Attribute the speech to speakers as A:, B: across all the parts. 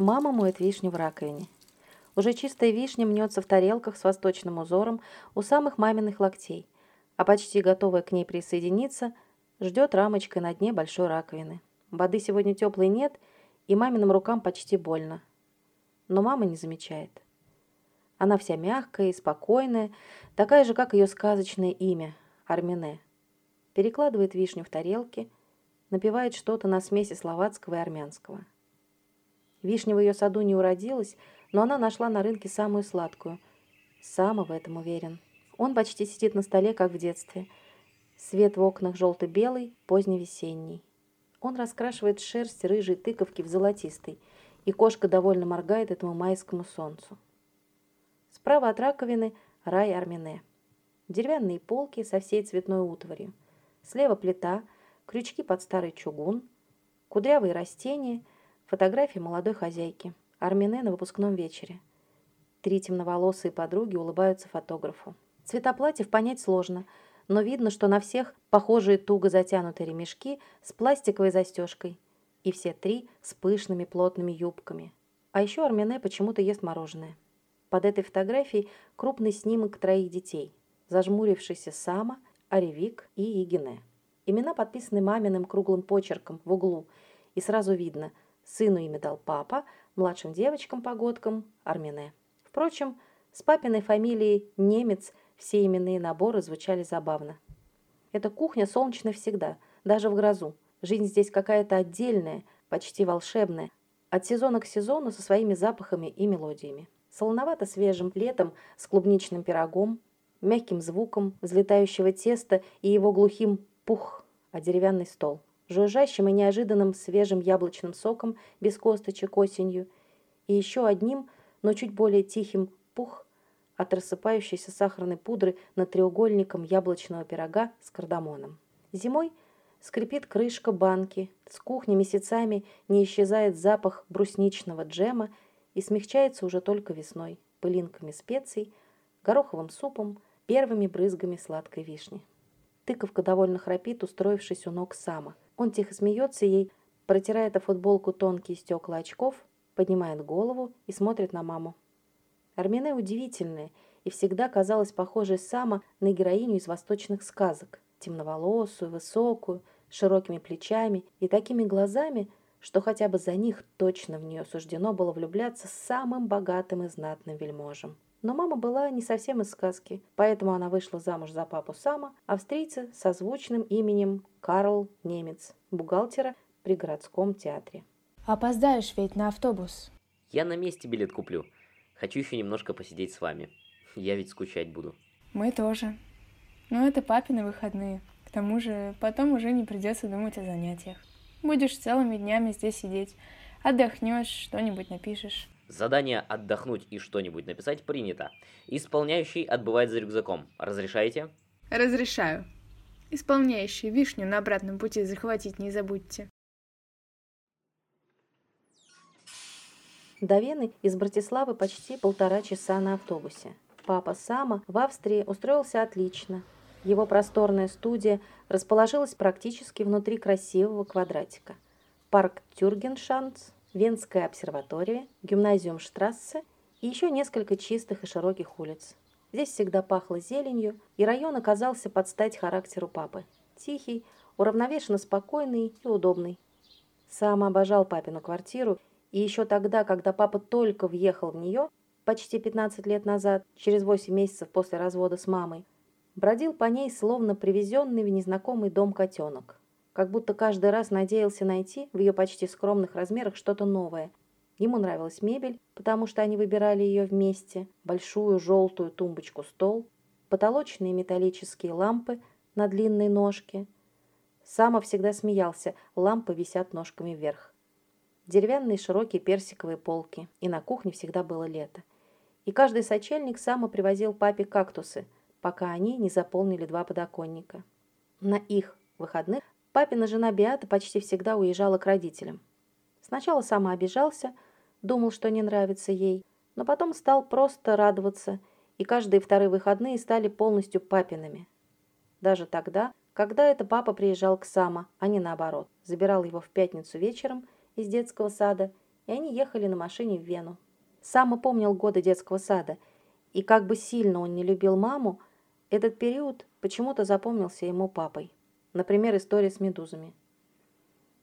A: Мама моет вишню в раковине. Уже чистая вишня мнется в тарелках с восточным узором у самых маминых локтей, а почти готовая к ней присоединиться, ждет рамочкой на дне большой раковины. Воды сегодня теплой нет, и маминым рукам почти больно. Но мама не замечает. Она вся мягкая и спокойная, такая же, как ее сказочное имя – Армине. Перекладывает вишню в тарелки, напевает что-то на смеси словацкого и армянского. Вишня в ее саду не уродилась, но она нашла на рынке самую сладкую. Сама в этом уверен. Он почти сидит на столе, как в детстве. Свет в окнах желто-белый, поздневесенний. Он раскрашивает шерсть рыжей тыковки в золотистый, и кошка довольно моргает этому майскому солнцу. Справа от раковины рай Армине. Деревянные полки со всей цветной утварью. Слева плита, крючки под старый чугун, кудрявые растения, фотографии молодой хозяйки. Армине на выпускном вечере. Три темноволосые подруги улыбаются фотографу. Цвета платьев понять сложно, но видно, что на всех похожие туго затянутые ремешки с пластиковой застежкой. И все три с пышными плотными юбками. А еще Армине почему-то ест мороженое. Под этой фотографией крупный снимок троих детей. Зажмурившийся Сама, Аревик и Игине. Имена подписаны маминым круглым почерком в углу. И сразу видно, сыну имя дал папа, младшим девочкам-погодкам – Армине. Впрочем, с папиной фамилией «Немец» все именные наборы звучали забавно. Эта кухня солнечная всегда, даже в грозу. Жизнь здесь какая-то отдельная, почти волшебная, от сезона к сезону со своими запахами и мелодиями солоновато-свежим летом с клубничным пирогом, мягким звуком взлетающего теста и его глухим пух, а деревянный стол, жужжащим и неожиданным свежим яблочным соком без косточек осенью и еще одним, но чуть более тихим пух от рассыпающейся сахарной пудры над треугольником яблочного пирога с кардамоном. Зимой скрипит крышка банки, с кухни месяцами не исчезает запах брусничного джема и смягчается уже только весной, пылинками специй, гороховым супом, первыми брызгами сладкой вишни. Тыковка довольно храпит, устроившись у ног Сама. Он тихо смеется ей, протирает о футболку тонкие стекла очков, поднимает голову и смотрит на маму. Армине удивительная и всегда казалась похожей Сама на героиню из восточных сказок, темноволосую, высокую, с широкими плечами и такими глазами, что хотя бы за них точно в нее суждено было влюбляться самым богатым и знатным вельможем. Но мама была не совсем из сказки, поэтому она вышла замуж за папу Сама, австрийца со звучным именем Карл Немец, бухгалтера при городском театре.
B: Опоздаешь ведь на автобус.
C: Я на месте билет куплю. Хочу еще немножко посидеть с вами. Я ведь скучать буду.
B: Мы тоже. Но это папины выходные. К тому же потом уже не придется думать о занятиях. Будешь целыми днями здесь сидеть. Отдохнешь, что-нибудь напишешь.
C: Задание отдохнуть и что-нибудь написать принято. Исполняющий отбывает за рюкзаком. Разрешаете?
B: Разрешаю. Исполняющий вишню на обратном пути захватить не забудьте.
A: До Вены из Братиславы почти полтора часа на автобусе. Папа Сама в Австрии устроился отлично. Его просторная студия расположилась практически внутри красивого квадратика. Парк Тюргеншанц, Венская обсерватория, гимназиум Штрассе и еще несколько чистых и широких улиц. Здесь всегда пахло зеленью, и район оказался под стать характеру папы. Тихий, уравновешенно спокойный и удобный. Сам обожал папину квартиру, и еще тогда, когда папа только въехал в нее, почти 15 лет назад, через 8 месяцев после развода с мамой, бродил по ней, словно привезенный в незнакомый дом котенок. Как будто каждый раз надеялся найти в ее почти скромных размерах что-то новое. Ему нравилась мебель, потому что они выбирали ее вместе, большую желтую тумбочку-стол, потолочные металлические лампы на длинной ножке. Сама всегда смеялся, лампы висят ножками вверх. Деревянные широкие персиковые полки, и на кухне всегда было лето. И каждый сочельник Сама привозил папе кактусы – пока они не заполнили два подоконника. На их выходных папина жена Биата почти всегда уезжала к родителям. Сначала сама обижался, думал, что не нравится ей, но потом стал просто радоваться, и каждые вторые выходные стали полностью папиными. Даже тогда, когда это папа приезжал к Сама, а не наоборот, забирал его в пятницу вечером из детского сада, и они ехали на машине в Вену. Сам помнил годы детского сада, и как бы сильно он не любил маму, этот период почему-то запомнился ему папой. Например, история с медузами.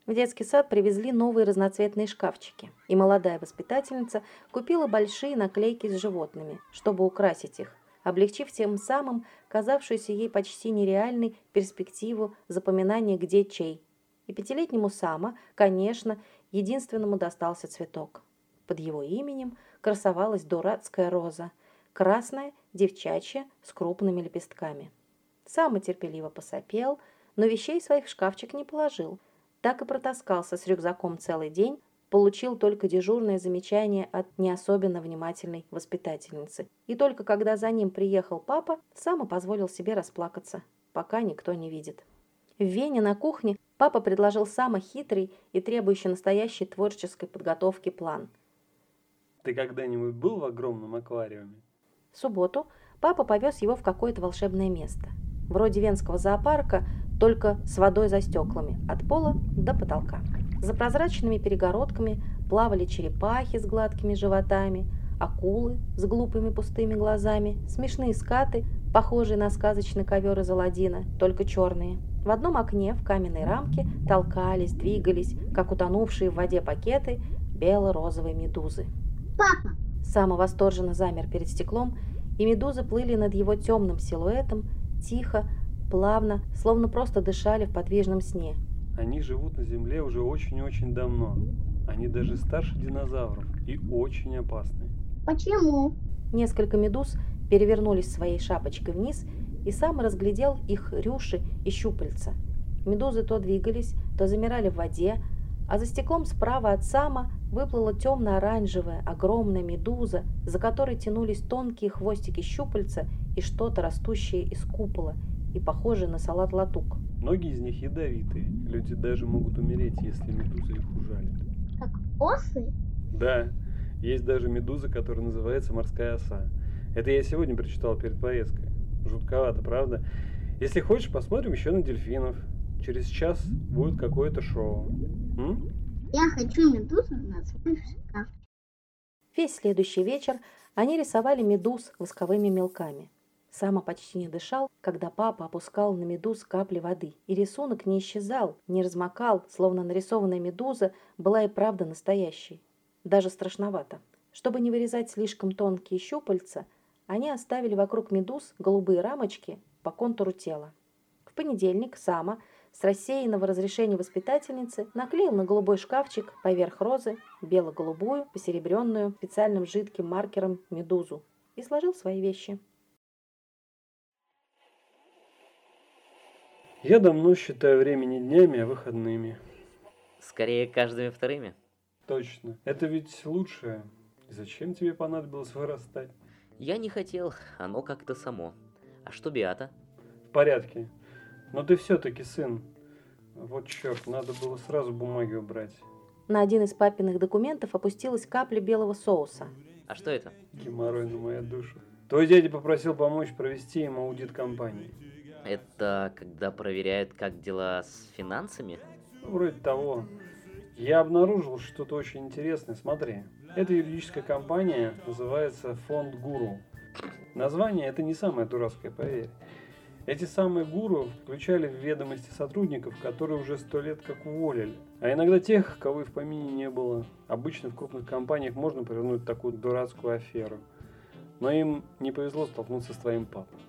A: В детский сад привезли новые разноцветные шкафчики, и молодая воспитательница купила большие наклейки с животными, чтобы украсить их, облегчив тем самым казавшуюся ей почти нереальной перспективу запоминания где чей. И пятилетнему Сама, конечно, единственному достался цветок. Под его именем красовалась дурацкая роза, красная, девчачья, с крупными лепестками. Сама терпеливо посопел, но вещей своих в шкафчик не положил. Так и протаскался с рюкзаком целый день, получил только дежурное замечание от не особенно внимательной воспитательницы. И только когда за ним приехал папа, Сама позволил себе расплакаться, пока никто не видит. В Вене на кухне папа предложил самый хитрый и требующий настоящей творческой подготовки план.
D: Ты когда-нибудь был в огромном аквариуме?
A: В субботу папа повез его в какое-то волшебное место. Вроде венского зоопарка, только с водой за стеклами, от пола до потолка. За прозрачными перегородками плавали черепахи с гладкими животами, акулы с глупыми пустыми глазами, смешные скаты, похожие на сказочный ковер из Аладдина, только черные. В одном окне в каменной рамке толкались, двигались, как утонувшие в воде пакеты, бело-розовые медузы.
E: Папа!
A: Сама восторженно замер перед стеклом, и медузы плыли над его темным силуэтом, тихо, плавно, словно просто дышали в подвижном сне.
D: Они живут на Земле уже очень-очень давно. Они даже старше динозавров и очень опасны.
E: Почему?
A: Несколько медуз перевернулись своей шапочкой вниз, и сам разглядел их рюши и щупальца. Медузы то двигались, то замирали в воде, а за стеклом справа от сама выплыла темно-оранжевая, огромная медуза, за которой тянулись тонкие хвостики щупальца и что-то растущее из купола и похожее на салат латук.
D: Многие из них ядовитые. Люди даже могут умереть, если медуза их ужалит.
E: Как осы?
D: Да, есть даже медуза, которая называется морская оса. Это я сегодня прочитал перед поездкой. Жутковато, правда? Если хочешь, посмотрим еще на дельфинов. Через час будет какое-то шоу. М?
E: Я хочу медузу на свой шкаф.
A: Весь следующий вечер они рисовали медуз восковыми мелками. Сама почти не дышал, когда папа опускал на медуз капли воды, и рисунок не исчезал, не размокал, словно нарисованная медуза была и правда настоящей. Даже страшновато. Чтобы не вырезать слишком тонкие щупальца, они оставили вокруг медуз голубые рамочки по контуру тела. В понедельник Сама с рассеянного разрешения воспитательницы наклеил на голубой шкафчик поверх розы бело-голубую, посеребренную специальным жидким маркером медузу и сложил свои вещи.
D: Я давно считаю время не днями, а выходными.
C: Скорее, каждыми вторыми.
D: Точно. Это ведь лучшее. Зачем тебе понадобилось вырастать?
C: Я не хотел, оно как-то само. А что Биата?
D: В порядке. Но ты все-таки сын. Вот черт, надо было сразу бумаги убрать.
A: На один из папиных документов опустилась капля белого соуса.
C: А что это?
D: Геморрой на мою душу. Твой дядя попросил помочь провести ему аудит компании.
C: Это когда проверяют, как дела с финансами?
D: Вроде того. Я обнаружил что-то очень интересное. Смотри. Эта юридическая компания называется Фонд Гуру. Название это не самое дурацкое, поверь. Эти самые гуру включали в ведомости сотрудников, которые уже сто лет как уволили. А иногда тех, кого и в помине не было. Обычно в крупных компаниях можно провернуть такую дурацкую аферу. Но им не повезло столкнуться с твоим папой.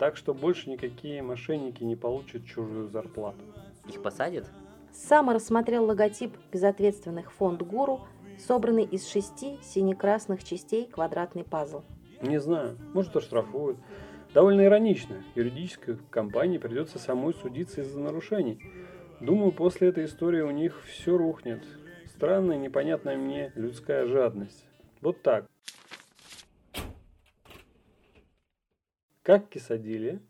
D: Так что больше никакие мошенники не получат чужую зарплату.
C: Их посадят?
A: Сам рассмотрел логотип безответственных фонд гуру, собранный из шести сине-красных частей квадратный пазл.
D: Не знаю, может оштрафуют. Довольно иронично. Юридической компании придется самой судиться из-за нарушений. Думаю, после этой истории у них все рухнет. Странная, непонятная мне людская жадность. Вот так. Как кисадили?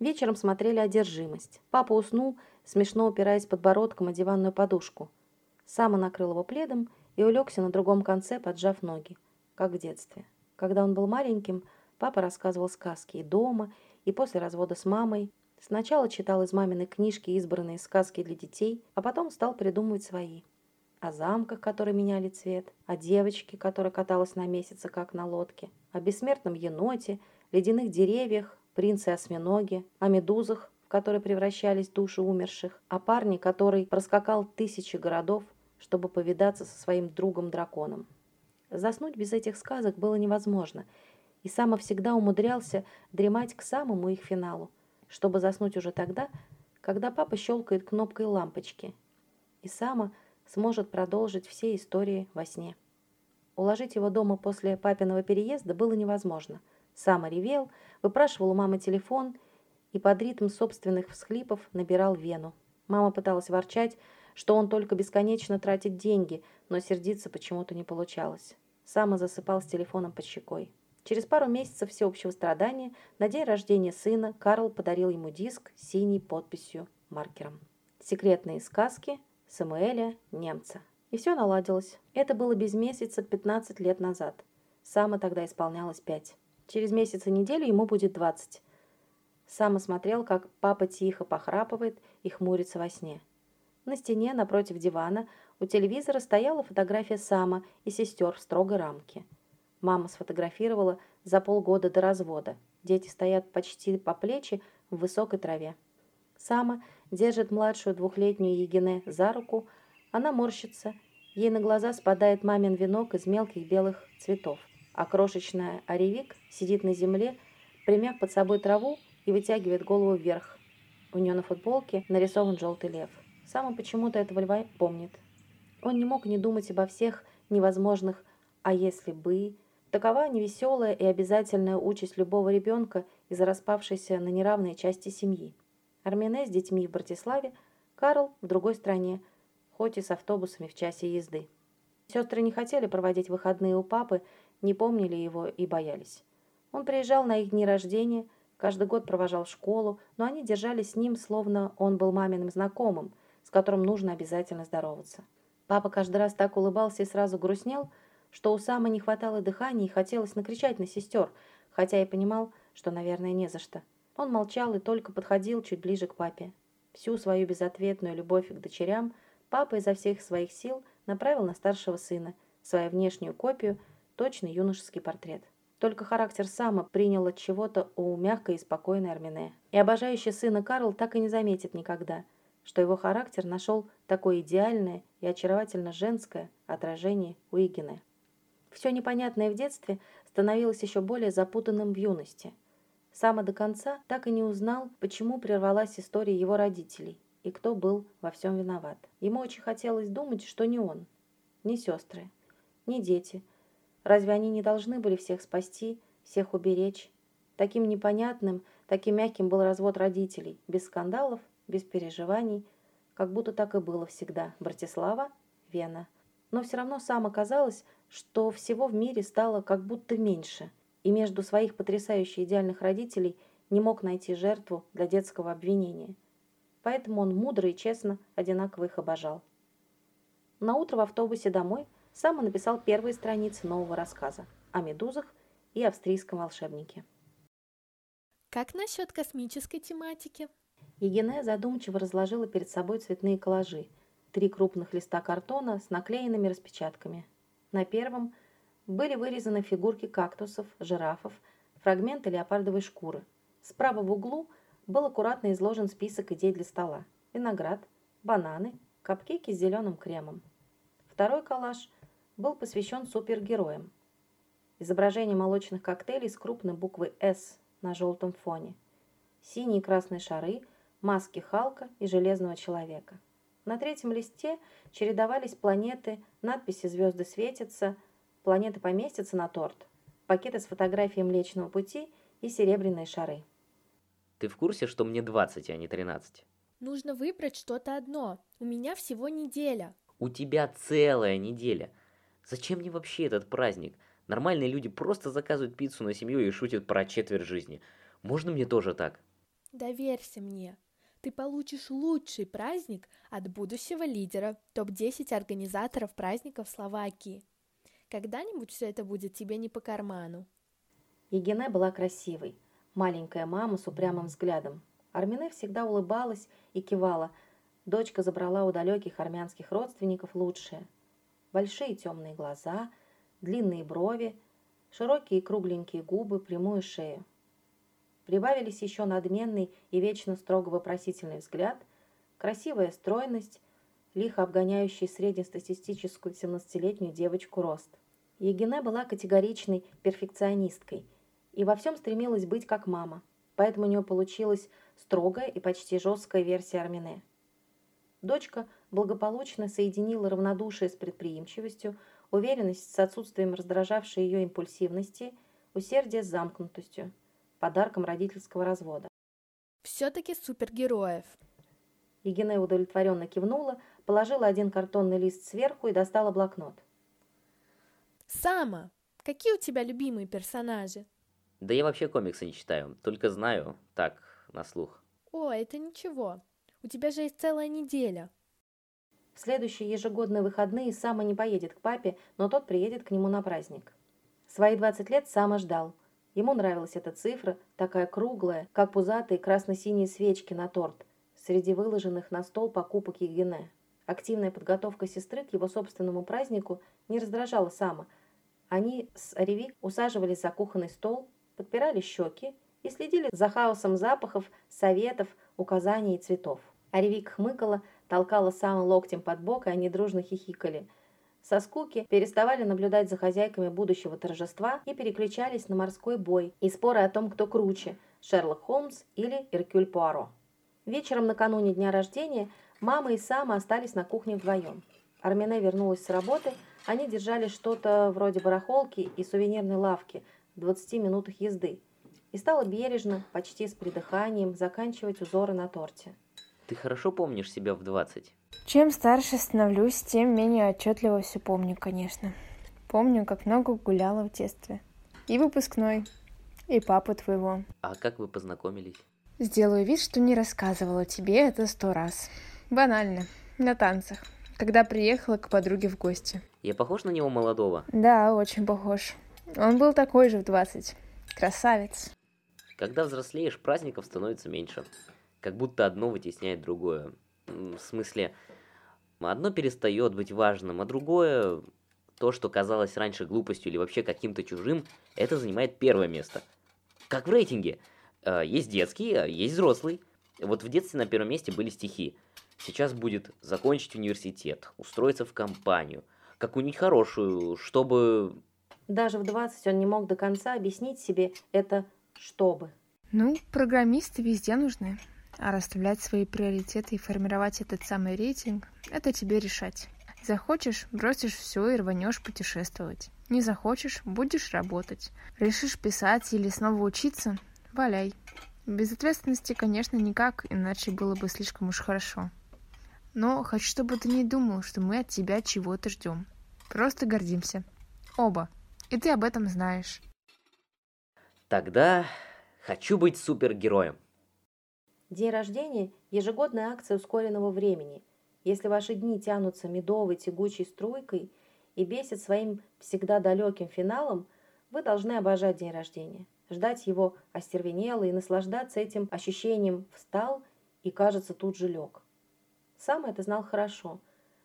A: Вечером смотрели «Одержимость». Папа уснул, смешно упираясь подбородком о диванную подушку. Сама накрыл его пледом и улегся на другом конце, поджав ноги, как в детстве. Когда он был маленьким, папа рассказывал сказки и дома, и после развода с мамой. Сначала читал из маминой книжки избранные сказки для детей, а потом стал придумывать свои. о замках, которые меняли цвет, о девочке, которая каталась на месяце, как на лодке, о бессмертном еноте, ледяных деревьях, принце-осьминоге, о медузах, в которые превращались души умерших, о парне, который проскакал тысячи городов, чтобы повидаться со своим другом-драконом. Заснуть без этих сказок было невозможно, и Сама всегда умудрялся дремать к самому их финалу, чтобы заснуть уже тогда, когда папа щелкает кнопкой лампочки, и Сама сможет продолжить все истории во сне. Уложить его дома после папиного переезда было невозможно. Сама ревел, выпрашивал у мамы телефон и под ритм собственных всхлипов набирал вену. Мама пыталась ворчать, что он только бесконечно тратит деньги, но сердиться почему-то не получалось. Сама засыпал с телефоном под щекой. Через пару месяцев всеобщего страдания на день рождения сына Карл подарил ему диск с синей подписью маркером. «Секретные сказки Самуэля Немца». И все наладилось. Это было без месяца 15 лет назад. Сама тогда исполнялось 5. Через месяц и неделю ему будет 20. Сама смотрел, как папа тихо похрапывает и хмурится во сне. На стене напротив дивана у телевизора стояла фотография Сама и сестер в строгой рамке. Мама сфотографировала за полгода до развода. Дети стоят почти по плечи в высокой траве. Сама держит младшую двухлетнюю Егине за руку. Она морщится. Ей на глаза спадает мамин венок из мелких белых цветов. А крошечная Оревик сидит на земле, примяв под собой траву и вытягивает голову вверх. У нее на футболке нарисован желтый лев. Сама почему-то этого льва помнит. Он не мог не думать обо всех невозможных «а если бы», Такова невеселая и обязательная участь любого ребенка из распавшейся на неравные части семьи. Армене с детьми в Братиславе, Карл в другой стране, хоть и с автобусами в часе езды. Сестры не хотели проводить выходные у папы, не помнили его и боялись. Он приезжал на их дни рождения, каждый год провожал школу, но они держались с ним, словно он был маминым знакомым, с которым нужно обязательно здороваться. Папа каждый раз так улыбался и сразу грустнел, что у Самы не хватало дыхания и хотелось накричать на сестер, хотя и понимал, что, наверное, не за что. Он молчал и только подходил чуть ближе к папе. Всю свою безответную любовь к дочерям папа изо всех своих сил направил на старшего сына, свою внешнюю копию, точный юношеский портрет. Только характер Сама принял от чего-то у мягкой и спокойной Армине. И обожающий сына Карл так и не заметит никогда, что его характер нашел такое идеальное и очаровательно женское отражение у Игины. Все непонятное в детстве становилось еще более запутанным в юности. Сама до конца так и не узнал, почему прервалась история его родителей и кто был во всем виноват. Ему очень хотелось думать, что не он, не сестры, не дети. Разве они не должны были всех спасти, всех уберечь? Таким непонятным, таким мягким был развод родителей, без скандалов, без переживаний, как будто так и было всегда. Братислава, Вена. Но все равно сам оказалось, что всего в мире стало как будто меньше, и между своих потрясающе идеальных родителей не мог найти жертву для детского обвинения. Поэтому он мудро и честно одинаково их обожал. На утро в автобусе домой сам написал первые страницы нового рассказа о медузах и австрийском волшебнике.
F: Как насчет космической тематики?
A: Егене задумчиво разложила перед собой цветные коллажи, три крупных листа картона с наклеенными распечатками – на первом были вырезаны фигурки кактусов, жирафов, фрагменты леопардовой шкуры. Справа в углу был аккуратно изложен список идей для стола. Виноград, бананы, капкейки с зеленым кремом. Второй коллаж был посвящен супергероям. Изображение молочных коктейлей с крупной буквой «С» на желтом фоне. Синие и красные шары, маски Халка и Железного человека – на третьем листе чередовались планеты, надписи «Звезды светятся», «Планеты поместятся на торт», пакеты с фотографией Млечного Пути и серебряные шары.
C: Ты в курсе, что мне 20, а не 13?
F: Нужно выбрать что-то одно. У меня всего неделя.
C: У тебя целая неделя. Зачем мне вообще этот праздник? Нормальные люди просто заказывают пиццу на семью и шутят про четверть жизни. Можно мне тоже так?
F: Доверься мне ты получишь лучший праздник от будущего лидера топ-10 организаторов праздников Словакии. Когда-нибудь все это будет тебе не по карману.
A: Егине была красивой, маленькая мама с упрямым взглядом. Армине всегда улыбалась и кивала, дочка забрала у далеких армянских родственников лучшее. Большие темные глаза, длинные брови, широкие кругленькие губы, прямую шею. Прибавились еще надменный и вечно строго вопросительный взгляд, красивая стройность, лихо обгоняющий среднестатистическую 17-летнюю девочку рост. Егине была категоричной перфекционисткой и во всем стремилась быть как мама, поэтому у нее получилась строгая и почти жесткая версия Армине. Дочка благополучно соединила равнодушие с предприимчивостью, уверенность с отсутствием раздражавшей ее импульсивности, усердие с замкнутостью, подарком родительского развода.
F: Все-таки супергероев.
A: Егине удовлетворенно кивнула, положила один картонный лист сверху и достала блокнот.
F: Сама, какие у тебя любимые персонажи?
C: Да я вообще комиксы не читаю, только знаю, так, на слух.
F: О, это ничего. У тебя же есть целая неделя.
A: Следующие ежегодные выходные Сама не поедет к папе, но тот приедет к нему на праздник. Свои 20 лет Сама ждал. Ему нравилась эта цифра, такая круглая, как пузатые красно-синие свечки на торт, среди выложенных на стол покупок Егене. Активная подготовка сестры к его собственному празднику не раздражала Сама. Они с Оревик усаживались за кухонный стол, подпирали щеки и следили за хаосом запахов, советов, указаний и цветов. Оревик хмыкала, толкала Сама локтем под бок, и они дружно хихикали. Со скуки переставали наблюдать за хозяйками будущего торжества и переключались на морской бой и споры о том, кто круче – Шерлок Холмс или Эркюль Пуаро. Вечером накануне дня рождения мама и Сама остались на кухне вдвоем. Армине вернулась с работы, они держали что-то вроде барахолки и сувенирной лавки в 20 минутах езды и стала бережно, почти с придыханием, заканчивать узоры на торте.
C: Ты хорошо помнишь себя в 20?
B: Чем старше становлюсь, тем менее отчетливо все помню, конечно. Помню, как много гуляла в детстве. И выпускной, и папу твоего.
C: А как вы познакомились?
B: Сделаю вид, что не рассказывала тебе это сто раз. Банально. На танцах. Когда приехала к подруге в гости.
C: Я похож на него молодого?
B: Да, очень похож. Он был такой же в 20. Красавец.
C: Когда взрослеешь, праздников становится меньше как будто одно вытесняет другое. В смысле, одно перестает быть важным, а другое, то, что казалось раньше глупостью или вообще каким-то чужим, это занимает первое место. Как в рейтинге. Э, есть детский, а есть взрослый. Вот в детстве на первом месте были стихи. Сейчас будет закончить университет, устроиться в компанию, какую-нибудь хорошую, чтобы...
A: Даже в 20 он не мог до конца объяснить себе это «чтобы».
B: Ну, программисты везде нужны. А расставлять свои приоритеты и формировать этот самый рейтинг – это тебе решать. Захочешь – бросишь все и рванешь путешествовать. Не захочешь – будешь работать. Решишь писать или снова учиться – валяй. Без ответственности, конечно, никак, иначе было бы слишком уж хорошо. Но хочу, чтобы ты не думал, что мы от тебя чего-то ждем. Просто гордимся. Оба. И ты об этом знаешь.
C: Тогда хочу быть супергероем.
A: День рождения – ежегодная акция ускоренного времени. Если ваши дни тянутся медовой тягучей струйкой и бесят своим всегда далеким финалом, вы должны обожать день рождения, ждать его остервенело и наслаждаться этим ощущением «встал» и, кажется, тут же лег. Сам это знал хорошо,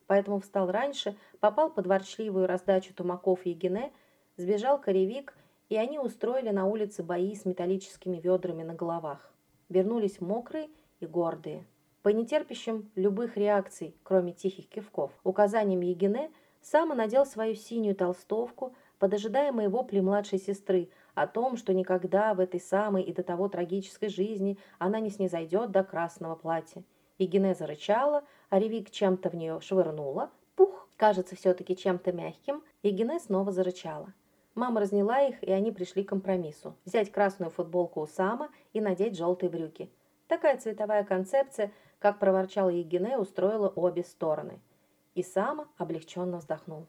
A: поэтому встал раньше, попал под ворчливую раздачу тумаков и гене, сбежал коревик, и они устроили на улице бои с металлическими ведрами на головах вернулись мокрые и гордые. По нетерпящим любых реакций, кроме тихих кивков, указанием Егине, Сама надел свою синюю толстовку, подожидая моего пли-младшей сестры, о том, что никогда в этой самой и до того трагической жизни она не снизойдет до красного платья. Егине зарычала, а Ревик чем-то в нее швырнула. Пух, кажется, все-таки чем-то мягким. Егине снова зарычала. Мама разняла их, и они пришли к компромиссу. Взять красную футболку у Сама и надеть желтые брюки. Такая цветовая концепция, как проворчал Егине, устроила обе стороны. И Сама облегченно вздохнул.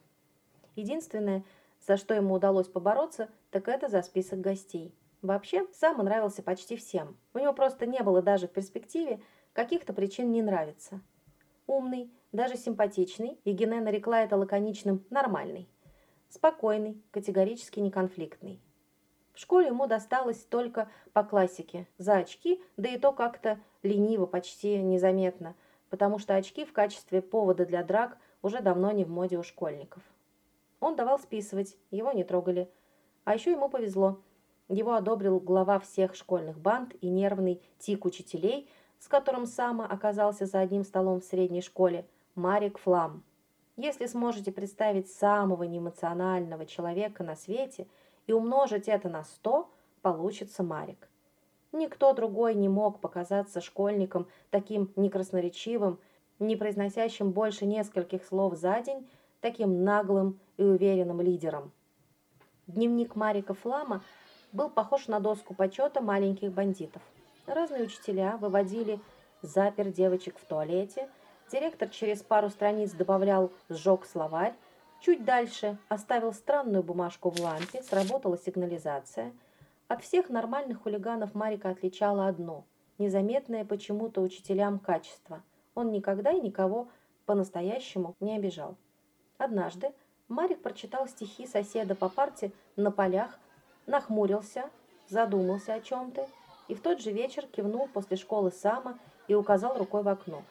A: Единственное, за что ему удалось побороться, так это за список гостей. Вообще, Сама нравился почти всем. У него просто не было даже в перспективе каких-то причин не нравиться. Умный, даже симпатичный, Егине нарекла это лаконичным «нормальный». Спокойный, категорически неконфликтный. В школе ему досталось только по классике, за очки, да и то как-то лениво, почти незаметно, потому что очки в качестве повода для драк уже давно не в моде у школьников. Он давал списывать, его не трогали. А еще ему повезло. Его одобрил глава всех школьных банд и нервный тик учителей, с которым Сама оказался за одним столом в средней школе, Марик Флам. Если сможете представить самого неэмоционального человека на свете и умножить это на 100, получится Марик. Никто другой не мог показаться школьником таким некрасноречивым, не произносящим больше нескольких слов за день, таким наглым и уверенным лидером. Дневник Марика Флама был похож на доску почета маленьких бандитов. Разные учителя выводили запер девочек в туалете, директор через пару страниц добавлял «сжег словарь», чуть дальше оставил странную бумажку в лампе, сработала сигнализация. От всех нормальных хулиганов Марика отличало одно – незаметное почему-то учителям качество. Он никогда и никого по-настоящему не обижал. Однажды Марик прочитал стихи соседа по парте на полях, нахмурился, задумался о чем-то и в тот же вечер кивнул после школы Сама и указал рукой в окно.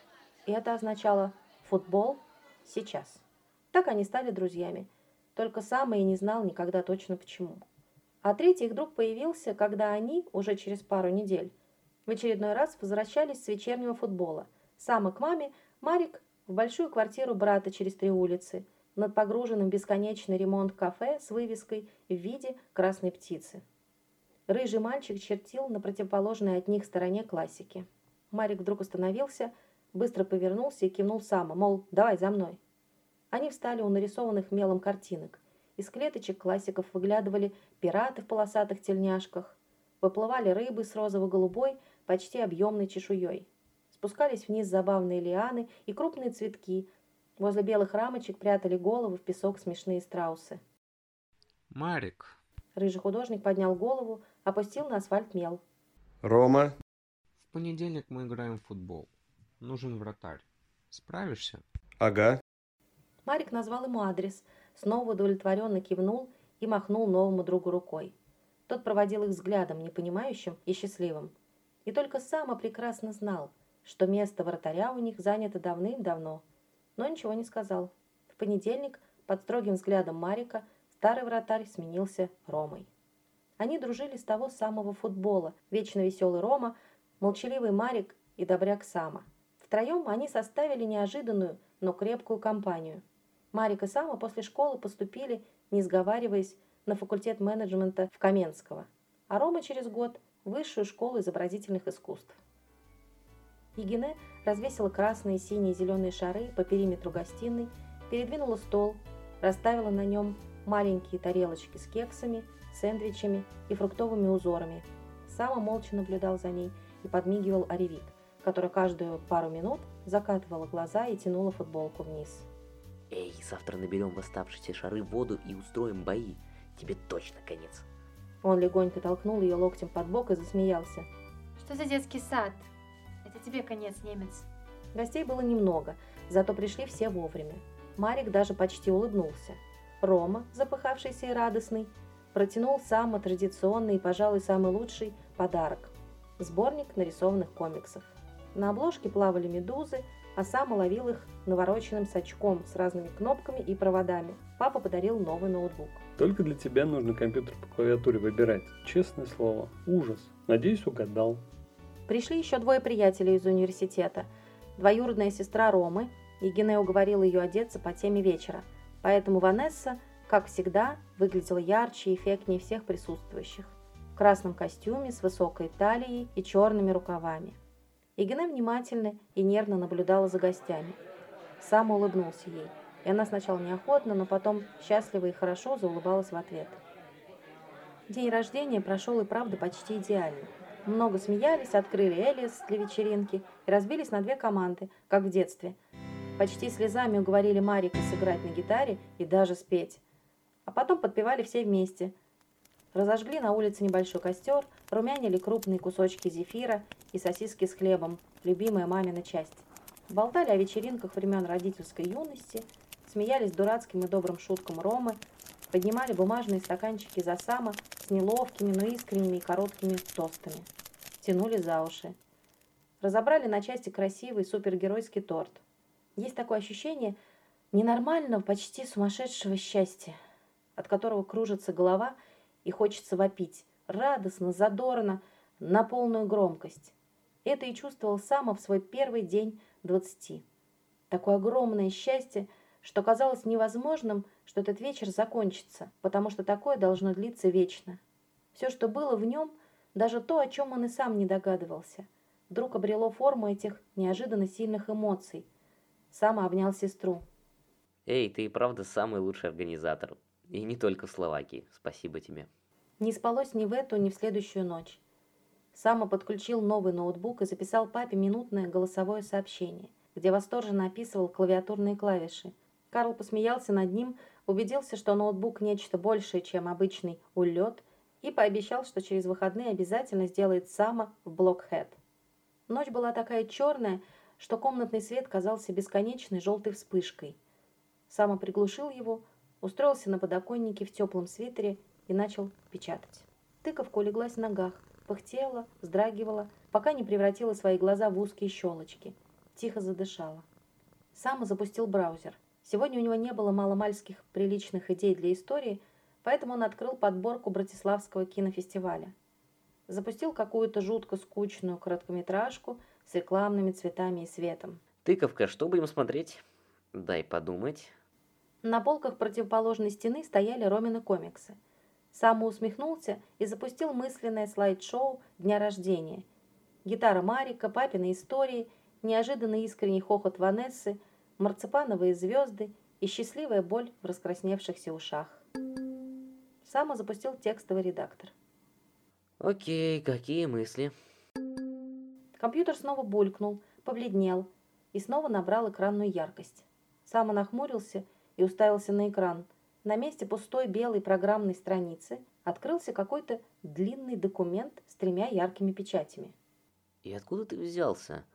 A: И это означало «футбол сейчас». Так они стали друзьями. Только Сама и не знал никогда точно почему. А третий их друг появился, когда они, уже через пару недель, в очередной раз возвращались с вечернего футбола. Сама к маме, Марик в большую квартиру брата через три улицы, над погруженным бесконечный ремонт кафе с вывеской в виде красной птицы. Рыжий мальчик чертил на противоположной от них стороне классики. Марик вдруг остановился, быстро повернулся и кивнул Сама, мол, давай за мной. Они встали у нарисованных мелом картинок. Из клеточек классиков выглядывали пираты в полосатых тельняшках, выплывали рыбы с розово-голубой, почти объемной чешуей. Спускались вниз забавные лианы и крупные цветки. Возле белых рамочек прятали головы в песок смешные страусы.
G: Марик.
A: Рыжий художник поднял голову, опустил на асфальт мел.
H: Рома,
G: В понедельник мы играем в футбол. Нужен вратарь. Справишься?
H: ага,
A: Марик назвал ему адрес, снова удовлетворенно кивнул и махнул новому другу рукой. Тот проводил их взглядом, непонимающим и счастливым. И только Сама прекрасно знал, что место вратаря у них занято давным-давно, но ничего не сказал. В понедельник, под строгим взглядом Марика, старый вратарь сменился Ромой. Они дружили с того самого футбола, вечно веселый Рома, молчаливый Марик и добряк Сама. Втроем они составили неожиданную, но крепкую компанию. Марик и Сама после школы поступили, не сговариваясь, на факультет менеджмента в Каменского, а Рома через год в Высшую школу изобразительных искусств. Егине развесила красные, синие и зеленые шары по периметру гостиной, передвинула стол, расставила на нем маленькие тарелочки с кексами, сэндвичами и фруктовыми узорами. Сама молча наблюдал за ней и подмигивал Оревит, которая каждую пару минут закатывала глаза и тянула футболку вниз.
C: Эй, завтра наберем в оставшиеся шары воду и устроим бои. Тебе точно конец.
A: Он легонько толкнул ее локтем под бок и засмеялся.
I: Что за детский сад? Это тебе конец, немец.
A: Гостей было немного, зато пришли все вовремя. Марик даже почти улыбнулся. Рома, запыхавшийся и радостный, протянул самый традиционный и, пожалуй, самый лучший подарок – сборник нарисованных комиксов. На обложке плавали медузы, а сам ловил их навороченным сачком с разными кнопками и проводами. Папа подарил новый ноутбук.
D: Только для тебя нужно компьютер по клавиатуре выбирать. Честное слово, ужас. Надеюсь, угадал.
A: Пришли еще двое приятелей из университета. Двоюродная сестра Ромы, и Гене уговорила ее одеться по теме вечера. Поэтому Ванесса, как всегда, выглядела ярче и эффектнее всех присутствующих. В красном костюме с высокой талией и черными рукавами. Игене внимательно и нервно наблюдала за гостями. Сам улыбнулся ей, и она сначала неохотно, но потом счастливо и хорошо заулыбалась в ответ. День рождения прошел и правда почти идеально. Много смеялись, открыли Элис для вечеринки и разбились на две команды, как в детстве. Почти слезами уговорили Марика сыграть на гитаре и даже спеть. А потом подпевали все вместе. Разожгли на улице небольшой костер, румянили крупные кусочки зефира и сосиски с хлебом, любимая мамина часть. Болтали о вечеринках времен родительской юности, смеялись дурацким и добрым шуткам Ромы, поднимали бумажные стаканчики за сама с неловкими, но искренними и короткими тостами. Тянули за уши. разобрали на части красивый супергеройский торт. Есть такое ощущение ненормального, почти сумасшедшего счастья, от которого кружится голова и хочется вопить, радостно, задорно, на полную громкость. Это и чувствовал Сама в свой первый день двадцати. Такое огромное счастье, что казалось невозможным, что этот вечер закончится, потому что такое должно длиться вечно. Все, что было в нем, даже то, о чем он и сам не догадывался, вдруг обрело форму этих неожиданно сильных эмоций. Сама обнял сестру.
C: Эй, ты и правда самый лучший организатор. И не только Словакии. Спасибо тебе.
A: Не спалось ни в эту, ни в следующую ночь. Сама подключил новый ноутбук и записал папе минутное голосовое сообщение, где восторженно описывал клавиатурные клавиши. Карл посмеялся над ним, убедился, что ноутбук нечто большее, чем обычный улет, и пообещал, что через выходные обязательно сделает Сама в Блокхед. Ночь была такая черная, что комнатный свет казался бесконечной желтой вспышкой. Сама приглушил его, устроился на подоконнике в теплом свитере и начал печатать. Тыковка улеглась в ногах, пыхтела, вздрагивала, пока не превратила свои глаза в узкие щелочки. Тихо задышала. Сама запустил браузер. Сегодня у него не было маломальских приличных идей для истории, поэтому он открыл подборку Братиславского кинофестиваля. Запустил какую-то жутко скучную короткометражку с рекламными цветами и светом.
C: Тыковка, что будем смотреть? Дай подумать.
A: На полках противоположной стены стояли Ромины комиксы. Сам усмехнулся и запустил мысленное слайд-шоу дня рождения. Гитара Марика, папины истории, неожиданный искренний хохот Ванессы, марципановые звезды и счастливая боль в раскрасневшихся ушах. Сама запустил текстовый редактор.
C: Окей, какие мысли?
A: Компьютер снова булькнул, побледнел и снова набрал экранную яркость. Сама нахмурился и уставился на экран – на месте пустой белой программной страницы открылся какой-то длинный документ с тремя яркими печатями.
C: И откуда ты взялся?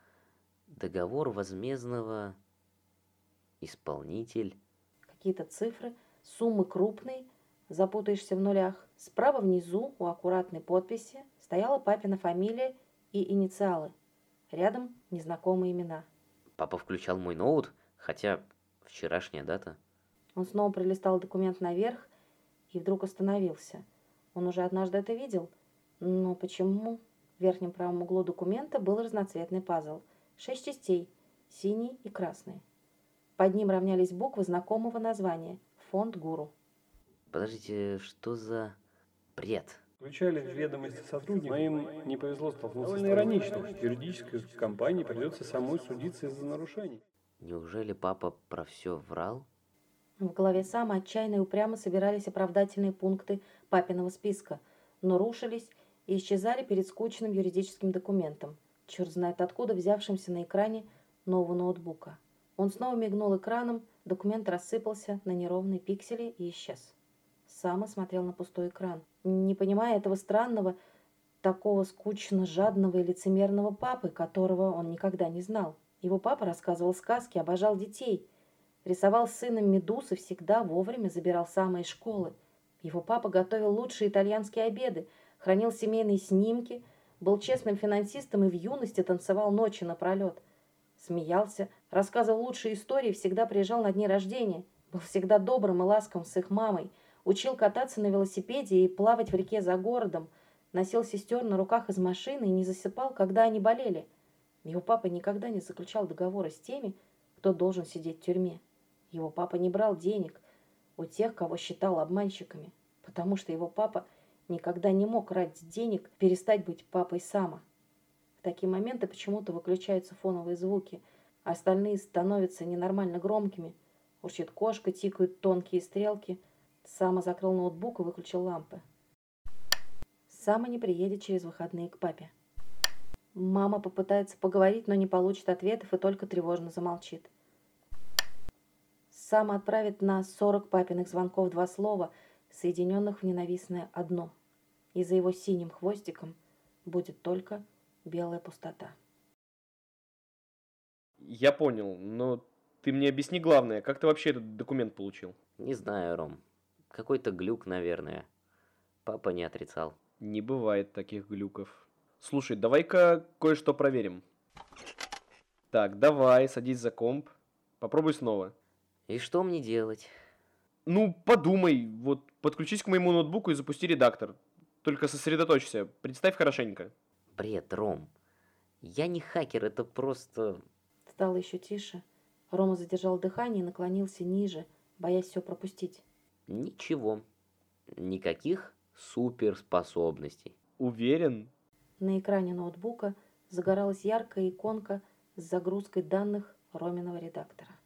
C: Договор возмездного... Исполнитель?
A: Какие-то цифры, суммы крупные, запутаешься в нулях. Справа внизу, у аккуратной подписи, стояла папина фамилия и инициалы. Рядом незнакомые имена.
C: Папа включал мой ноут, хотя вчерашняя дата.
A: Он снова пролистал документ наверх и вдруг остановился. Он уже однажды это видел. Но почему? В верхнем правом углу документа был разноцветный пазл. Шесть частей, синий и красный. Под ним равнялись буквы знакомого названия «Фонд Гуру».
C: Подождите, что за бред?
D: Включали в ведомости сотрудников, но им не повезло столкнуться Довольно иронично. Юридической компании придется самой судиться из-за нарушений.
C: Неужели папа про все врал?
A: В голове Сама отчаянно и упрямо собирались оправдательные пункты папиного списка, но рушились и исчезали перед скучным юридическим документом, черт знает откуда взявшимся на экране нового ноутбука. Он снова мигнул экраном, документ рассыпался на неровные пиксели и исчез. Сама смотрел на пустой экран, не понимая этого странного, такого скучно жадного и лицемерного папы, которого он никогда не знал. Его папа рассказывал сказки, обожал детей – Рисовал сыном медуз и всегда вовремя забирал самые школы. Его папа готовил лучшие итальянские обеды, хранил семейные снимки, был честным финансистом и в юности танцевал ночи напролет. Смеялся, рассказывал лучшие истории, всегда приезжал на дни рождения, был всегда добрым и ласковым с их мамой, учил кататься на велосипеде и плавать в реке за городом, носил сестер на руках из машины и не засыпал, когда они болели. Его папа никогда не заключал договора с теми, кто должен сидеть в тюрьме. Его папа не брал денег у тех, кого считал обманщиками, потому что его папа никогда не мог ради денег перестать быть папой Сама. В такие моменты почему-то выключаются фоновые звуки, а остальные становятся ненормально громкими. Урчит кошка, тикают тонкие стрелки. Сама закрыл ноутбук и выключил лампы. Сама не приедет через выходные к папе. Мама попытается поговорить, но не получит ответов и только тревожно замолчит. Сам отправит на сорок папиных звонков два слова, соединенных в ненавистное одно. И за его синим хвостиком будет только белая пустота.
H: Я понял, но ты мне объясни главное, как ты вообще этот документ получил?
C: Не знаю, Ром. Какой-то глюк, наверное. Папа не отрицал.
H: Не бывает таких глюков. Слушай, давай-ка кое-что проверим. Так, давай, садись за комп. Попробуй снова.
C: И что мне делать?
H: Ну, подумай, вот подключись к моему ноутбуку и запусти редактор. Только сосредоточься, представь хорошенько.
C: Бред, Ром. Я не хакер, это просто...
A: Стало еще тише. Рома задержал дыхание и наклонился ниже, боясь все пропустить.
C: Ничего. Никаких суперспособностей.
H: Уверен?
A: На экране ноутбука загоралась яркая иконка с загрузкой данных Роминого редактора.